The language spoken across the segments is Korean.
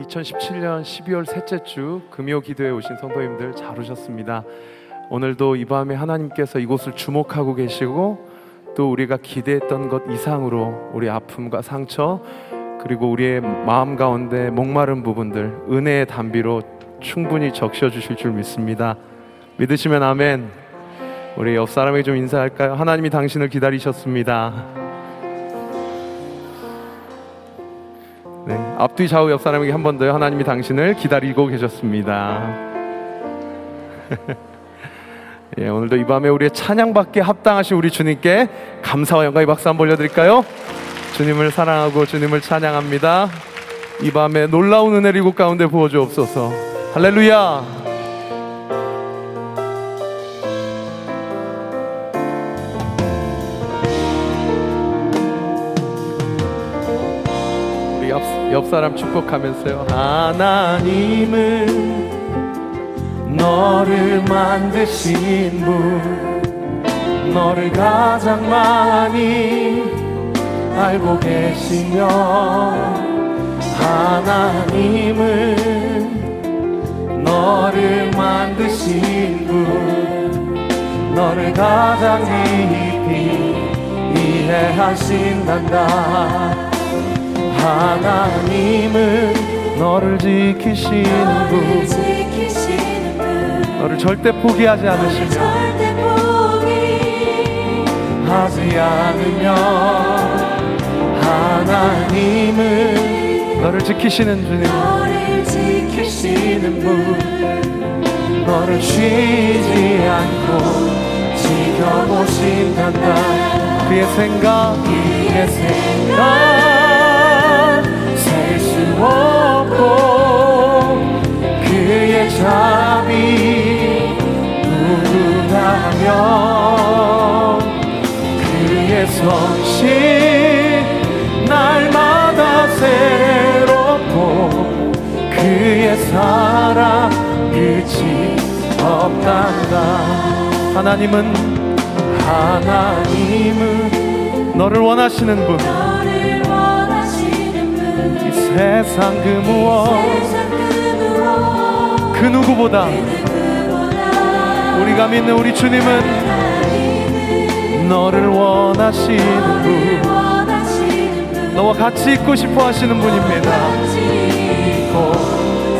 2017년 12월 셋째 주 금요 기도에 오신 성도님들 잘 오셨습니다. 오늘도 이 밤에 하나님께서 이곳을 주목하고 계시고 또 우리가 기대했던 것 이상으로 우리 아픔과 상처 그리고 우리의 마음 가운데 목마른 부분들 은혜의 담비로 충분히 적셔 주실 줄 믿습니다. 믿으시면 아멘. 우리 옆 사람에게 좀 인사할까요? 하나님이 당신을 기다리셨습니다. 네, 앞뒤 좌우 옆 사람에게 한 번 더요. 하나님이 당신을 기다리고 계셨습니다. 예, 오늘도 이 밤에 우리의 찬양받게 합당하신 우리 주님께 감사와 영광의 박수 한번 올려드릴까요? 주님을 사랑하고 주님을 찬양합니다. 이 밤에 놀라운 은혜를 이곳 가운데 부어주옵소서. 할렐루야! 옆 사람 축복하면서요. 하나님은 너를 만드신 분, 너를 가장 많이 알고 계시며, 하나님은 너를 만드신 분, 너를 가장 깊이 이해하신단다. 하나님은 너를 지키시는 분. 너를 절대 포기하지 않으시며. 하지 않으며. 하나님은 너를 지키시는 주님. 너를 지키시는 분. 너를 쉬지 않고 지켜보신단다. 그의 생각 그의 생각 없고 그의 잠이 무궁하며 그의 성실 날마다 새롭고 그의 사랑 끝이 없단다. 하나님은 하나님은 너를 원하시는 분 세상 그 무엇? 그 누구보다? 우리가 믿는 우리 주님은 너를 원하시는 분. 너와 같이 있고 싶어 하시는 분입니다. 있고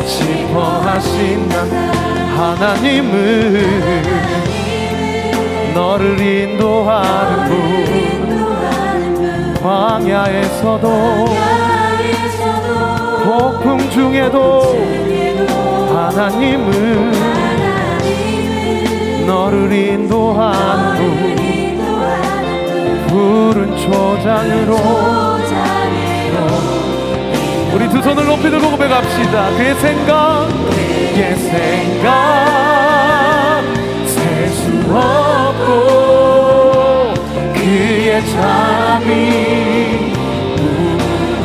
싶어 하신다. 하나님은 너를 인도하는 분. 광야에서도 폭풍 중에도 하나님은 너를 인도하는 푸른 초장으로 우리 두 손을 높이 들고 고백합시다. 그의 생각 그의 생각 셀 수 없고 그의 잠이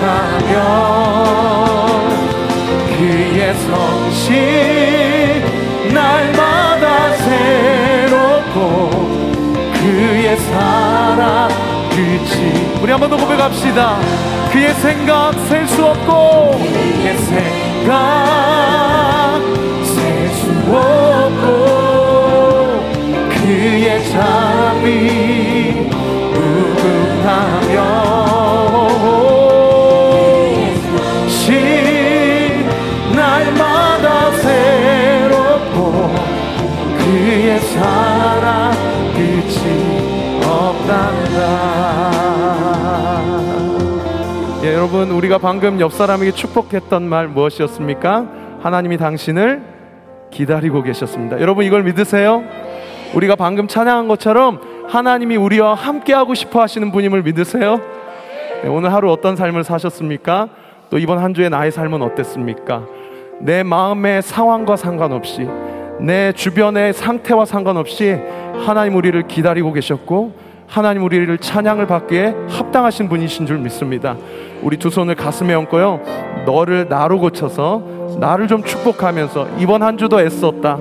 무궁하며 그의 성실 날마다 새롭고 그의 사랑 끝이 우리 한 번 더 고백합시다. 그의 생각 셀 수 없고 그의 생각 셀 수 없고 그의 잠이 무궁하며 사랑 끝이 없단다 예, 여러분 우리가 방금 옆 사람에게 축복했던 말 무엇이었습니까? 하나님이 당신을 기다리고 계셨습니다 여러분 이걸 믿으세요? 우리가 방금 찬양한 것처럼 하나님이 우리와 함께하고 싶어 하시는 분임을 믿으세요? 네, 오늘 하루 어떤 삶을 사셨습니까? 또 이번 한 주의 나의 삶은 어땠습니까? 내 마음의 상황과 상관없이 내 주변의 상태와 상관없이 하나님 우리를 기다리고 계셨고 하나님 우리를 찬양을 받기에 합당하신 분이신 줄 믿습니다. 우리 두 손을 가슴에 얹고요. 너를 나로 고쳐서 나를 좀 축복하면서 이번 한 주도 애썼다.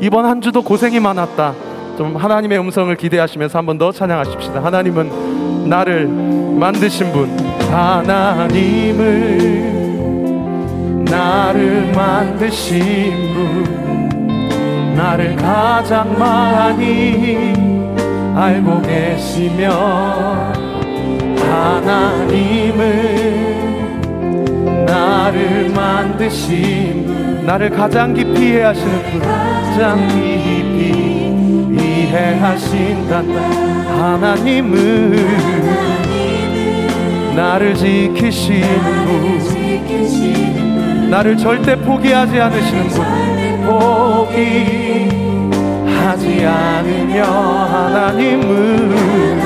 이번 한 주도 고생이 많았다. 좀 하나님의 음성을 기대하시면서 한 번 더 찬양하십시다. 하나님은 나를 만드신 분. 하나님은 나를 만드신 분 나를 가장 많이 알고 계시며 하나님은 나를 만드신 분 나를 가장 깊이 이해하시는 분. 가장 깊이 이해하신단다 하나님은 나를 지키시는 분. 나를 절대 포기하지 않으시는 분. 포기 하지 않으며 하나님은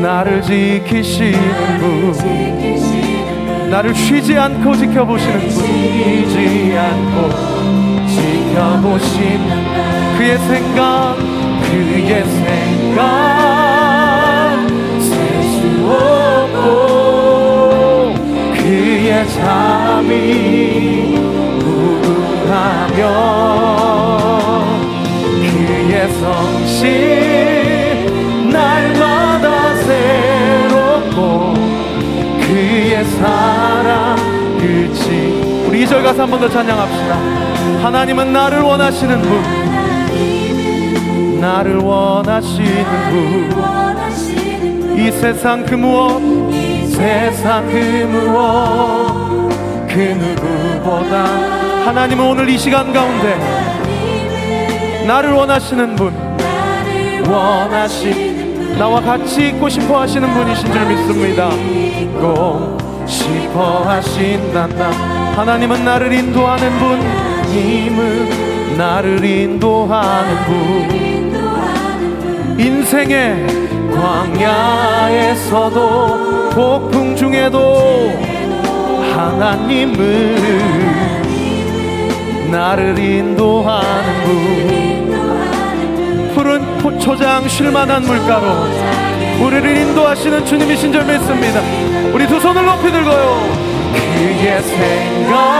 나를 지키시는 분. 나를 쉬지 않고 지켜보시는 분. 쉬지 않고 지켜보시는 그의 생각 그의 생각 없고 그의 잠이 무궁하며 성실 날마다 새롭고 그의 사랑 끝이 우리 2절 가서 한 번 더 찬양합시다. 하나님은 나를 원하시는 분. 나를 원하시는 분. 이 세상 그 무엇? 세상 그 무엇? 그 누구보다. 하나님은 오늘 이 시간 가운데 나를 원하시는 분 원하시 나와 같이 있고 싶어 하시는 분이신 줄 믿습니다. 있고 싶어 하신단다. 하나님은 나를 인도하는 분 님은 나를 인도하는 분. 인생의 광야에서도 폭풍 중에도 하나님은 나를 인도하는 분. 푸른 초장 쉴만한 물가로 우리를 인도하시는 주님이신 줄 믿습니다. 우리 두 손을 높이 들고요. 그의 생각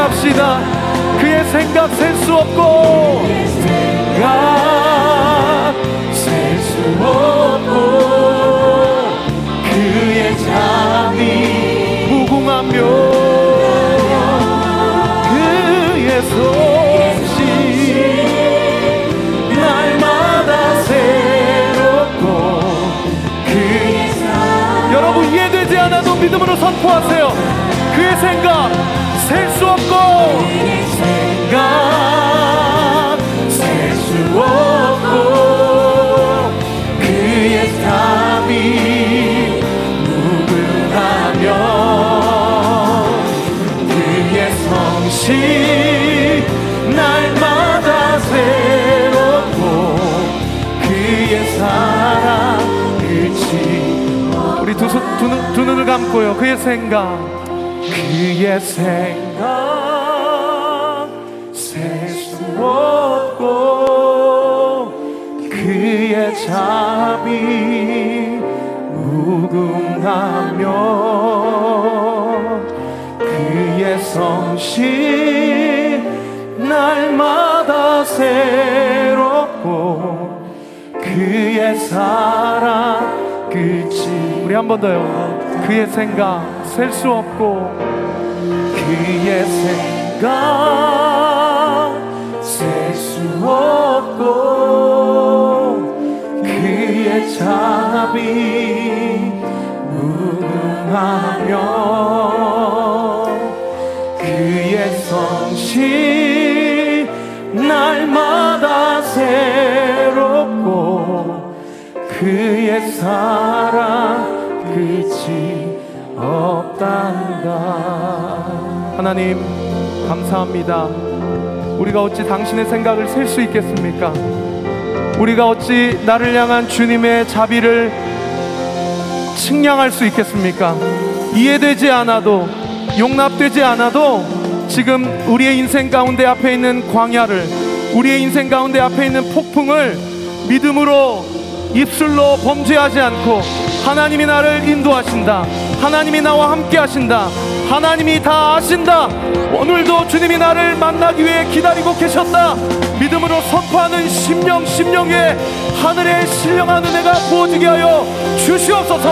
고백합시다. 그의 생각 셀 수 없고. 생각 셀수 없고. 그의 잠이 무궁하며 날마다 새롭고 그 여러분 이해되지 않아도 믿음으로 선포하세요. 그의 생각 셀 수 없고 생각 셀 수 없고 그의 삶이 무궁하며 그의 성실 두, 두, 눈, 두 눈을 감고요. 그의 생각, 그의 생각, 셀수 없고, 그의 자비, 무궁하며, 그의 성실, 날마다 새롭고, 그의 사랑, 끝이 우리 한 번 더요. 그의 생각 셀 수 없고 그의 생각 셀 수 없고 그의 자비 무궁하며 그의 성실 날마다 새롭고 그의 사랑 끝이 없단다. 하나님 감사합니다. 우리가 어찌 당신의 생각을 셀 수 있겠습니까? 우리가 어찌 나를 향한 주님의 자비를 측량할 수 있겠습니까? 이해되지 않아도 용납되지 않아도 지금 우리의 인생 가운데 앞에 있는 광야를 우리의 인생 가운데 앞에 있는 폭풍을 믿음으로 입술로 범죄하지 않고 하나님이 나를 인도하신다. 하나님이 나와 함께 하신다. 하나님이 다 아신다. 오늘도 주님이 나를 만나기 위해 기다리고 계셨다. 믿음으로 선포하는 심령 심령에 하늘의 신령한 은혜가 부어지게 하여 주시옵소서.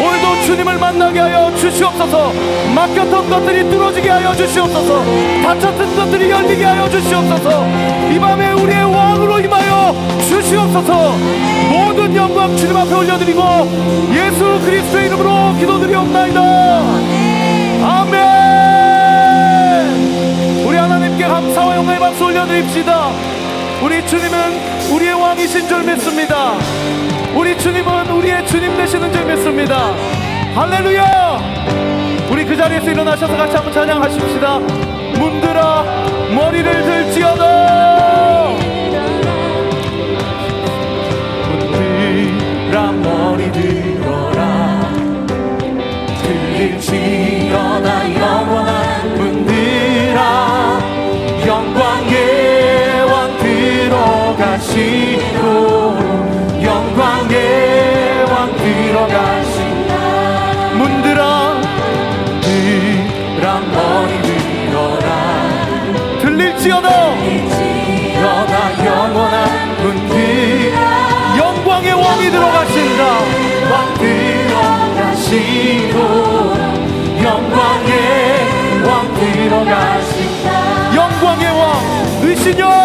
오늘도 주님을 만나게 하여 주시옵소서. 막혔던 것들이 뚫어지게 하여 주시옵소서. 닫혔던 것들이 열리게 하여 주시옵소서. 이 밤에 우리의 왕으로 임하여 주시옵소서. 모든 영광 주님 앞에 올려드리고 예수 그리스도의 이름으로 기도드리옵나이다 영광의 박수 올려드립시다. 우리 주님은 우리의 왕이신 줄 믿습니다. 우리 주님은 우리의 주님 되시는 줄 믿습니다. 할렐루야! 우리 그 자리에서 일어나셔서 같이 한번 찬양하십시다. 문들아 머리를 들지어다 위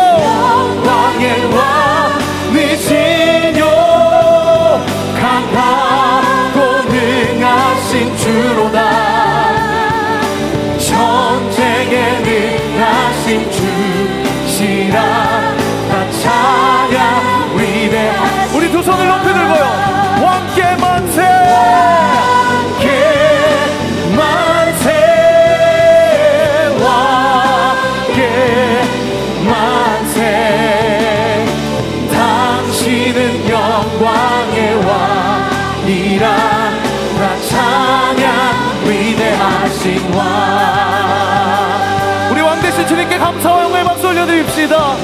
올려드립시다.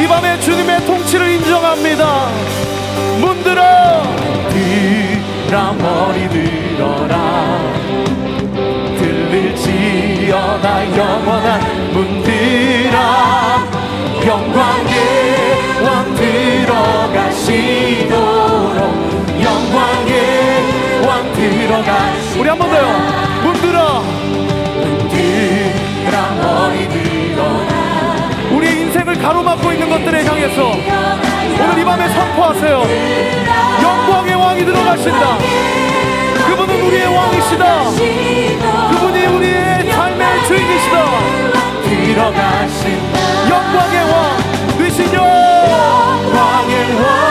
이 밤에 주님의 통치를 인정합니다. 문들어! 들어 머리 들어라. 들릴지어다 영원한 문들아 영광의 왕 들어가시도록. 영광의 왕 들어가시 우리 한 번 더요 인생을 가로막고 있는 것들에 향해서 오늘 이 밤에 선포하세요. 영광의 왕이 들어가신다. 그분은 우리의 왕이시다. 그분이 우리의 삶의 주인이시다. 들어가신다. 영광의 왕 되시뇨 영광의 왕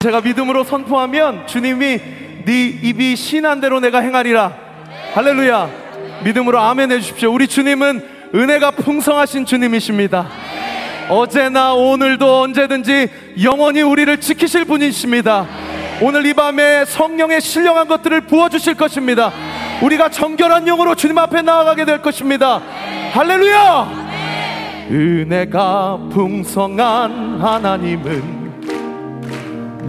제가 믿음으로 선포하면 주님이 네 입이 신한 대로 내가 행하리라. 할렐루야. 믿음으로 아멘 해주십시오. 우리 주님은 은혜가 풍성하신 주님이십니다. 어제나 오늘도 언제든지 영원히 우리를 지키실 분이십니다. 오늘 이 밤에 성령의 신령한 것들을 부어주실 것입니다. 우리가 정결한 영으로 주님 앞에 나아가게 될 것입니다. 할렐루야! 은혜가 풍성한 하나님은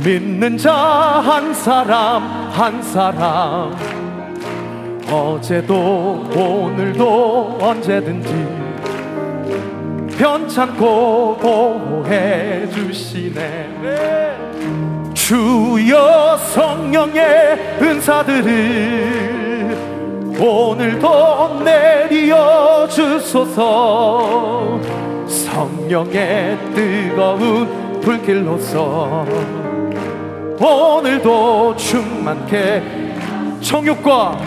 믿는 자 한 사람 한 사람. 어제도 오늘도 언제든지 편찮고 보호해 주시네. 주여 성령의 은사들을 오늘도 내려 주소서. 성령의 뜨거운 불길로서 오늘도 충만케 정욕과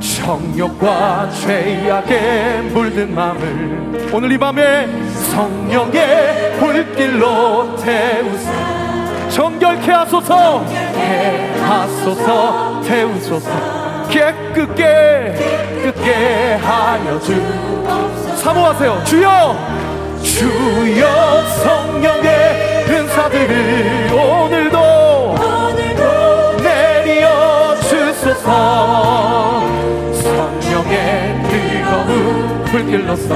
정욕과 죄악에 물든 마음을 오늘 이 밤에 성령의 불길로 태우소. 정결케 하소서. 하소서 태우소서. 깨끗게 깨끗게 하여 주. 사모하세요. 주여! 주여 성령의 은사들을 오늘도 불길로서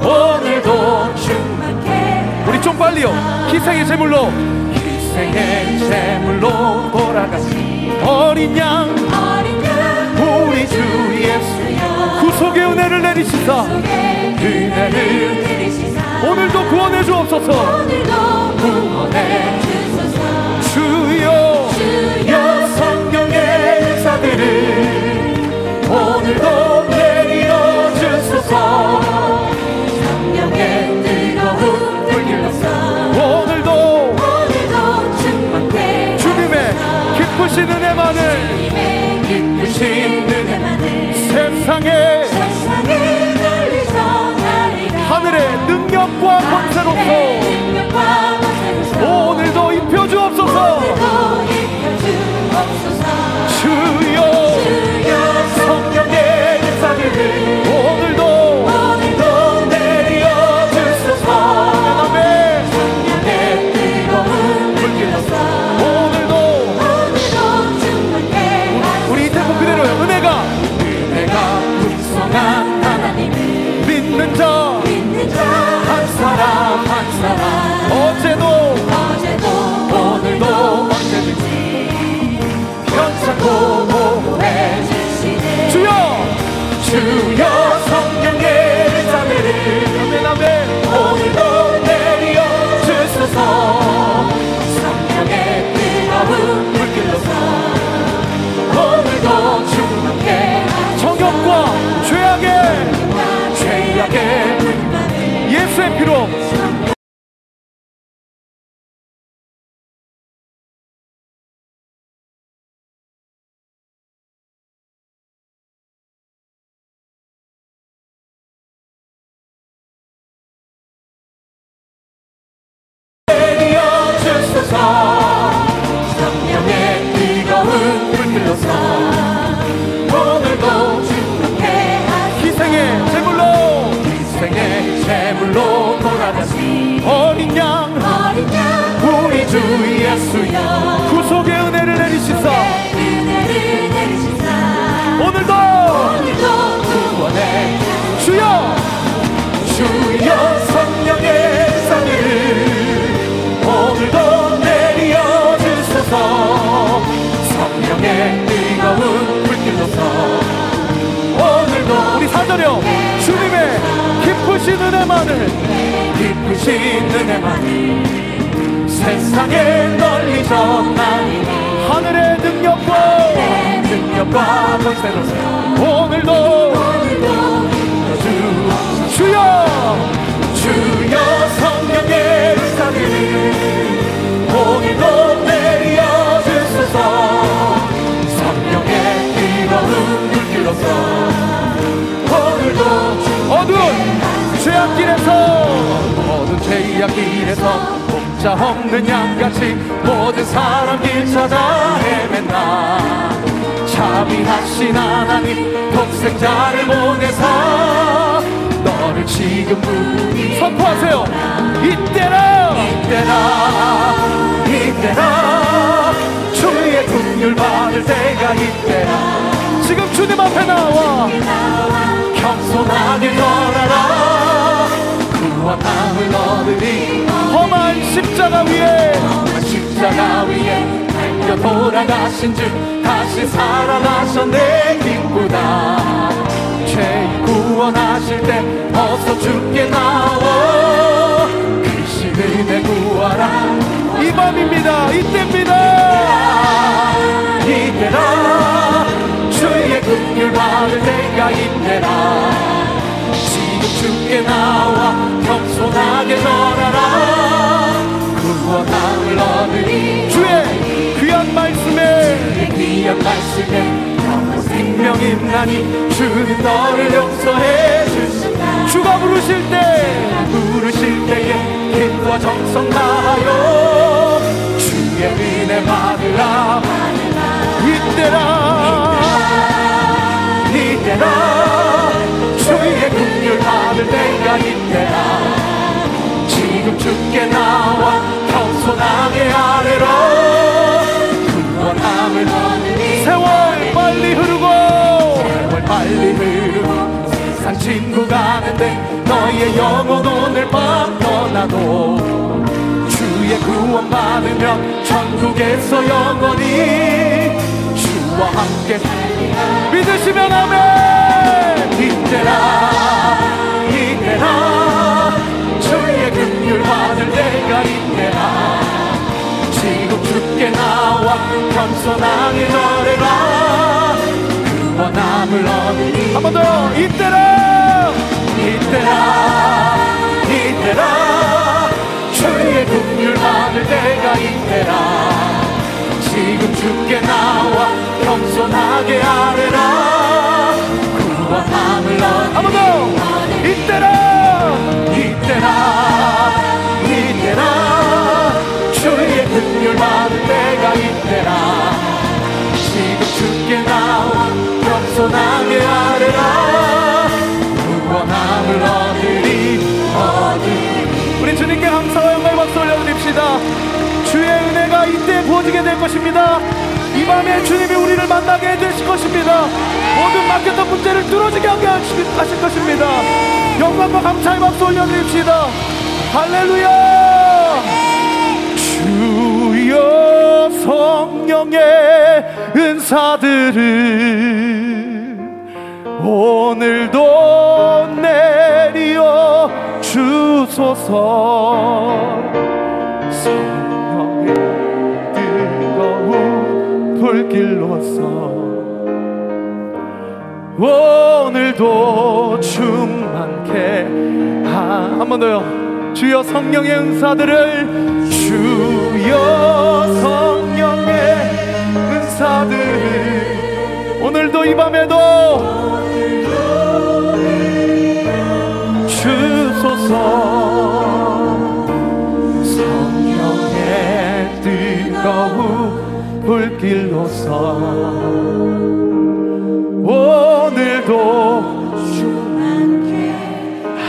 오늘도 충만케 우리 좀 빨리요. 희생의 제물로. 희생의 제물로 돌아가신 어린 양. 우리 주 예수 구속의 은혜를 내리시사. 은혜를 오늘도 구원해 주옵소서. 구원해 주여. 주여. 성령의 은사들을 오늘도 기쁘신 은혜만을 기쁘신 은혜만을 세상에 하늘의 능력과 권세로서 오늘도 입혀 주옵소서. 주여 성령 기쁘신 은혜만 세상에 널리 전하니 하늘의 능력과 능력과 권세로 오늘도 주여 주여 성령의 의사들을 오늘도 내려 주소서 성령의 뜨거운 불길로서 오늘도 어두운 에서. 혼자 없는 양같이 모든 사람 길 찾아 헤맨다. 자비하신 하나님 독생자를 보내서 너를 지금 부르니 선포하세요. 이때라 이때라 이때라 주의 긍휼 받을 때가 이때라 지금 주님 앞에 나와. 겸손하게 전하라 구원함을 얻으리 험한 십자가 위에. 험한 십자가 위에 달려 돌아가신 주 다시 살아나셨네 기쁘다. 죄 구원하실 때 어서 주께 나와. 그신 은혜 구하라. 이 밤입니다. 이때입니다. 이때라. 주의 긍휼 받을 때가 이때라 주께 나와 겸손하게 전하라. 구원함을 얻으니 주의 귀한 말씀에. 주의 귀한 말씀에 생명 임나니 주는 너를 용서해 주신다. 주가 부르실 때. 부르실 때에 힘과 정성 다하여 주의 은혜 받으라. 이때라. 이때라 받을 때가 이때라. 지금 주께 나와 겸손하게 아뢰라 구원함을 세월 빨리 흐르고. 세월 빨리 흐르고. 세상 친구 가는데 너의 영혼 오늘 밤 떠나도 주의 구원 받으면 천국에서 영원히 주와 함께 믿으시면 아멘. 이때라 이때라. 주의 긍휼 받을 때가 이때라. 지금 주께 나와 겸손하게 절해라. 구원함을 얻으니 한번 더요 이때라. 이때라. 이때라. 주의 긍휼 받을 때가 이때라. 지금 주께 나와 겸손하게 아뢰라. 얻으니 한번 더 이때라 이때라 이때라. 주의 긍휼 받을 때가 이때라. 지금 주께 나와 겸손하게 아뢰라. 구원함을 얻으리 얻으리. 우리 주님께 감사와 영광의 박수 올려드립시다. 주의 은혜가 이때 부어지게 될 것입니다 이 밤에 주님이 우리를 만나게 해주실 것입니다. 모든 막혔던 문제를 뚫어지게 하실 것입니다. 영광과 감사의 박수 올려드립시다. 할렐루야! 주여 성령의 은사들을 오늘도 내리어 주소서 불길로서 오늘도 충만케 한번 더요. 주여 성령의 은사들을 주여 성령의 은사들을. 오늘도 이 밤에도 주소서. 성령의 뜨거운 불길로서. 오늘도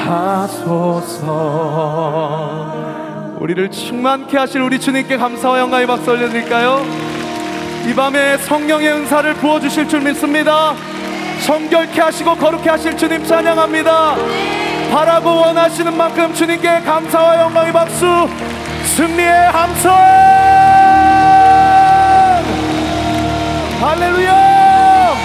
하소서. 우리를 충만케 하실 우리 주님께 감사와 영광의 박수 올려드릴까요? 이 밤에 성령의 은사를 부어주실 줄 믿습니다. 성결케 하시고 거룩케 하실 주님 찬양합니다. 바라고 원하시는 만큼 주님께 감사와 영광의 박수 승리의 함성 할렐루야!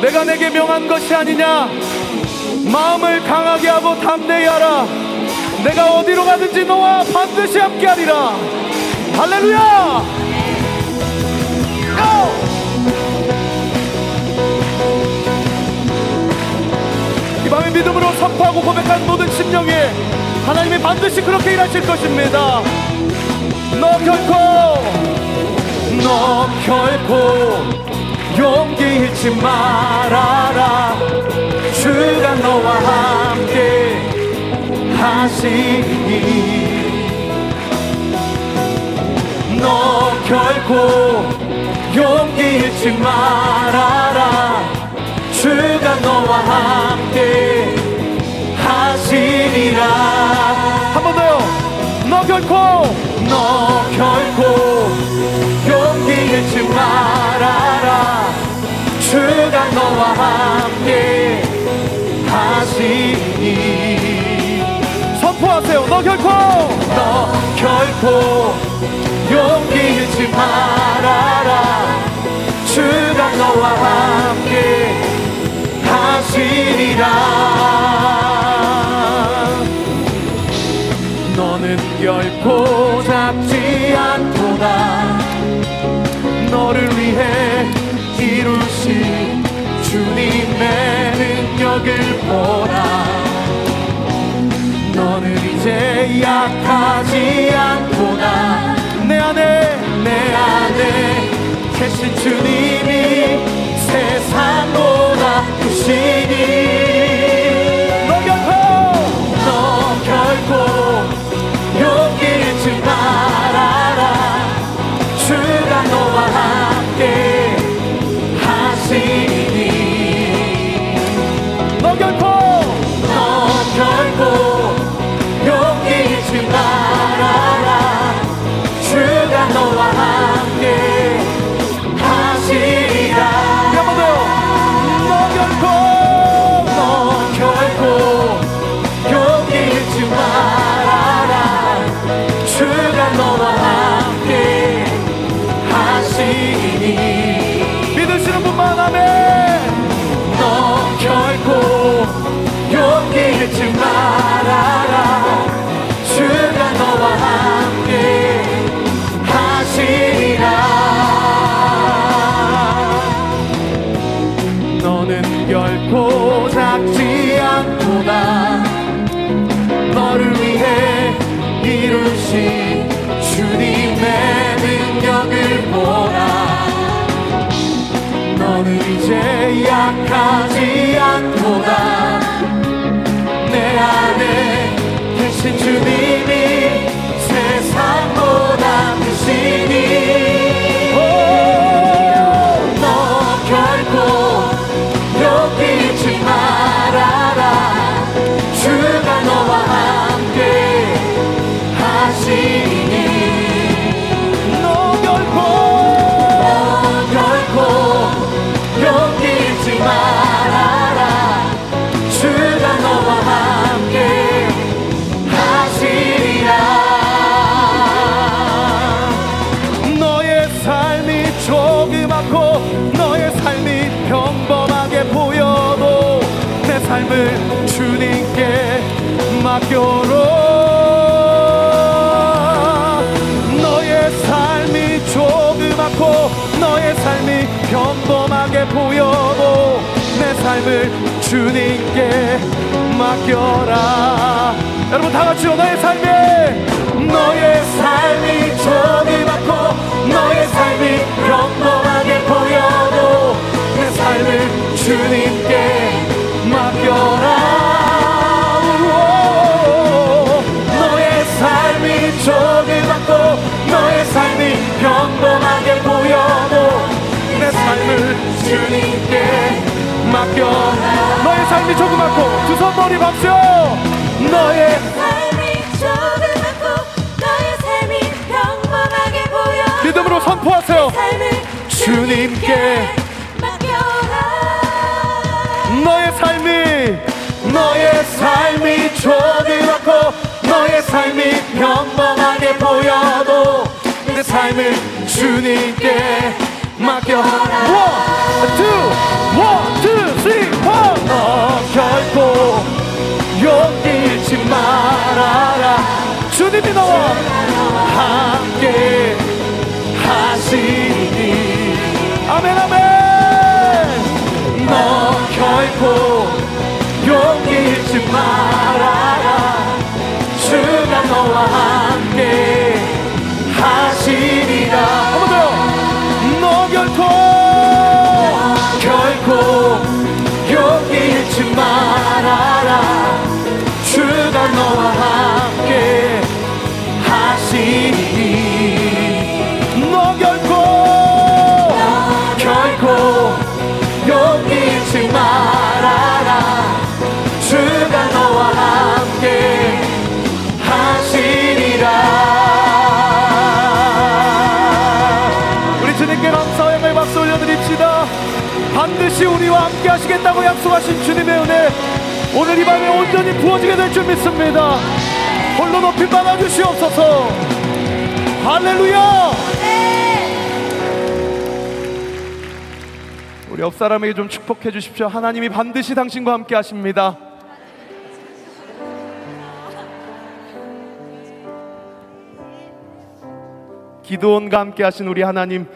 내가 내게 명한 것이 아니냐? 마음을 강하게 하고 담대히 하라. 내가 어디로 가든지 너와 반드시 함께하리라. 할렐루야! 고! 이 밤에 믿음으로 선포하고 고백한 모든 심령이 하나님이 반드시 그렇게 일하실 것입니다. 너 결코 너 결코 용기 잃지 말아라. 주가 너와 함께 하시니. 너 결코 용기 잃지 말아라. 주가 너와 함께 너 결코. 너 결코 용기 잃지 말아라. 주가 너와 함께 하시니. 선포하세요. 너 결코. 너 결코 용기 잃지 말아라. 주가 너와 함께 하시리라 너는 결코 잡지 않도다. 너를 위해 이루신 주님의 능력을 보라. 너는 이제 약하지 않구나 내 안에 내 안에 계신 주님이 세상 너는 이제 약하지 않구나 내 안에 계신 주님이 세상보다 크시니 삶을 주님께 맡겨라. 여러분 다 같이요. 너의 삶이 삶이 조그맣고 두 손 머리 박수! 너의 삶이 조그맣고 너의 삶이 평범하게 보여. 믿음으로 선포하세요. 삶을 주님께 맡겨라. 너의 삶이 너의 삶이 조그맣고 너의 삶이 평범하게 보여도 내 삶을 주님께 맡겨 One, 아멘 아멘. 너 결코 용기 잃지 말 하시겠다고 약속하신 주님의 은혜. 오늘 이 밤에 온전히 부어지게 될 줄 믿습니다. 홀로 높이 받아주시옵소서. 할렐루야! 우리 옆 사람에게 좀 축복해 주십시오. 하나님이 반드시 당신과 함께 하십니다. 기도원과 함께 하신 우리 하나님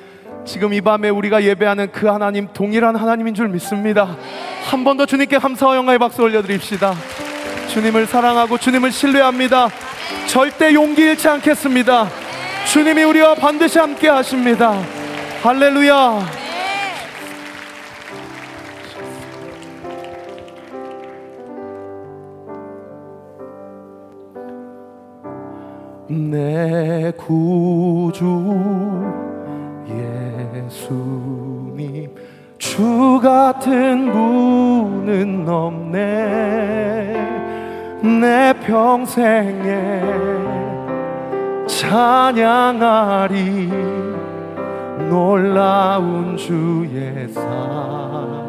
지금 이 밤에 우리가 예배하는 그 하나님 동일한 하나님인 줄 믿습니다. 한 번 더 주님께 감사와 영광의 박수 올려드립시다. 주님을 사랑하고 주님을 신뢰합니다. 절대 용기 잃지 않겠습니다. 주님이 우리와 반드시 함께 하십니다. 할렐루야. 내 구주 예수님 주 같은 분은 없네. 내 평생에 찬양하리 놀라운 주의 사랑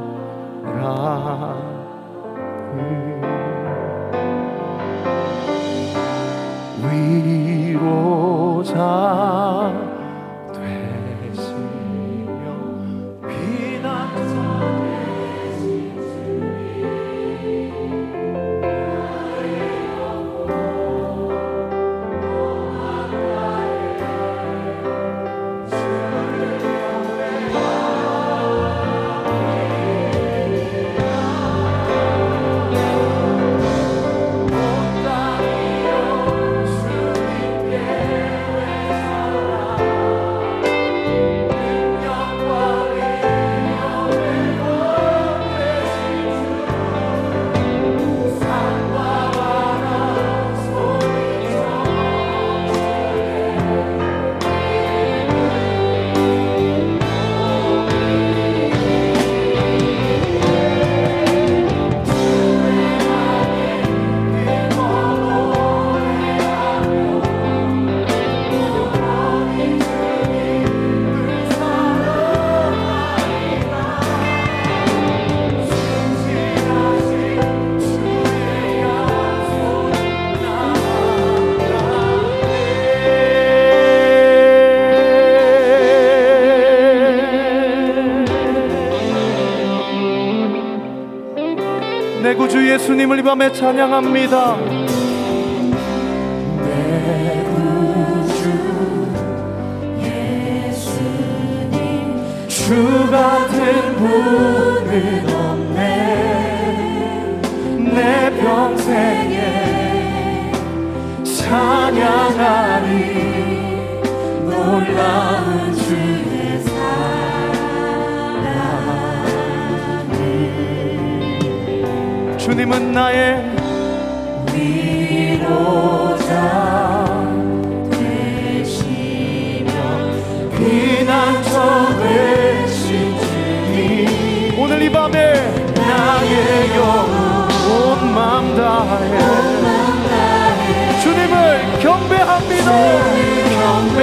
위로자 주 예수님을 이 밤에 찬양합니다. 주 같은 분은 없네 내 평생에 찬양하리 놀라운 주 주님은 나의 위로자 되시며 피난처 되신 주님 오늘 이 밤에 나의 영혼 온 마음 다해 주님을 경배합니다. 경배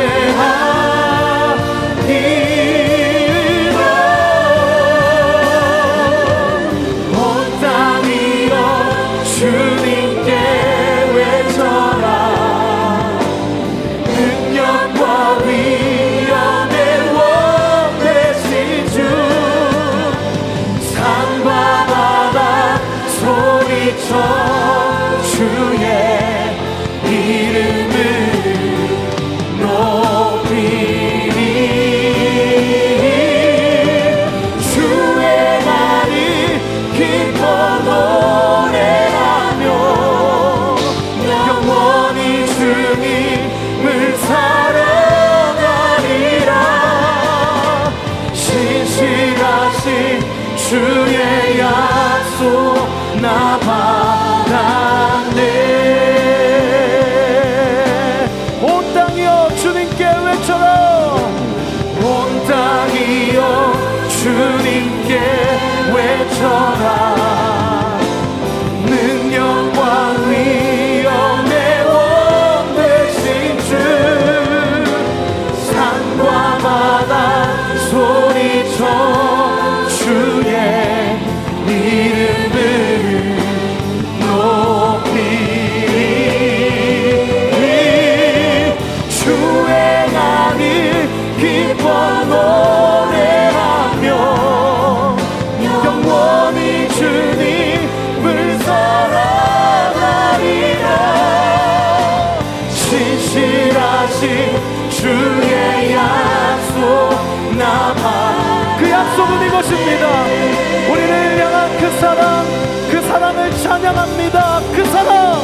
찬양합니다. 그 사랑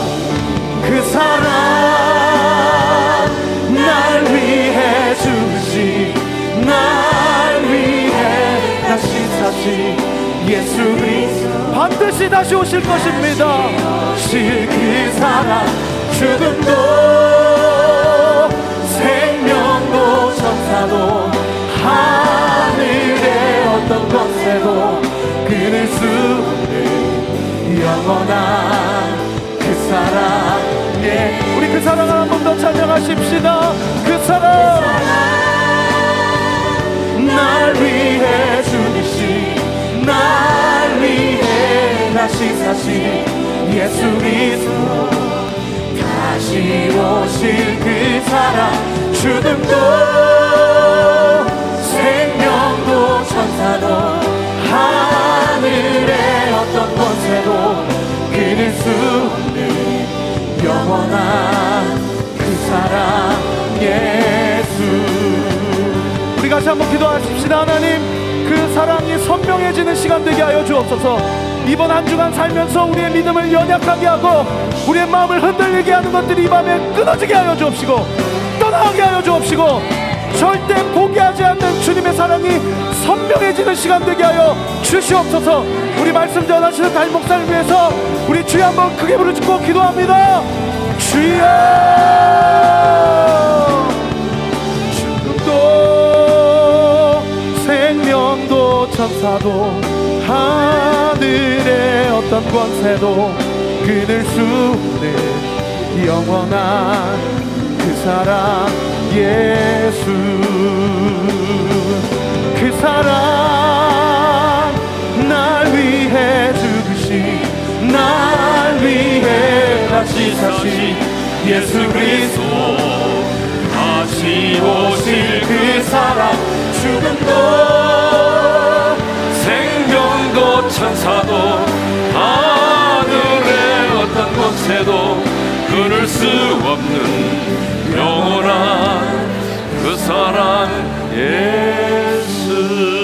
그 사랑 날 위해 주시 날 위해 다시 사시 예수 그리스도. 반드시 다시 오실 것입니다. 실그 사랑 죽음도 생명도 천사도 하늘의 어떤 것에도 끊을 수 영원한 그 사랑 예 우리 그 사랑을 한 번 더 찬양하십시다. 그 사랑 날 위해 죽으신 날 위해 다시 사신 예수 그리스도 다시 오실 그 사랑 죽음도 생명도 천사도 권세도 끊을 수 없는 영원한 그 사랑 예수. 우리 같이 한번 기도하십시다. 하나님 그 사랑이 선명해지는 시간 되게 하여 주옵소서. 이번 한 주간 살면서 우리의 믿음을 연약하게 하고 우리의 마음을 흔들리게 하는 것들이 이 밤에 끊어지게 하여 주옵시고 떠나게 하여 주옵시고 절대 포기하지 않는 주님의 사랑이 선명해지는 시간 되게 하여 주시옵소서. 우리 말씀 전하시는 담임 목사를 위해서 우리 주여 한번 크게 부르짖고 기도합니다. 주여! 죽음도 생명도 천사도 하늘의 어떤 권세도 끊을 수 없는 영원한 그 사랑 예수. 그 사랑 날 위해 죽으신 날 위해 다시 사신 예수 그리스도. 다시 오실 그 사랑 죽음도 생명도 천사도 하늘의 어떤 곳에도 그럴 수 없는 영원한 그 사랑 예수.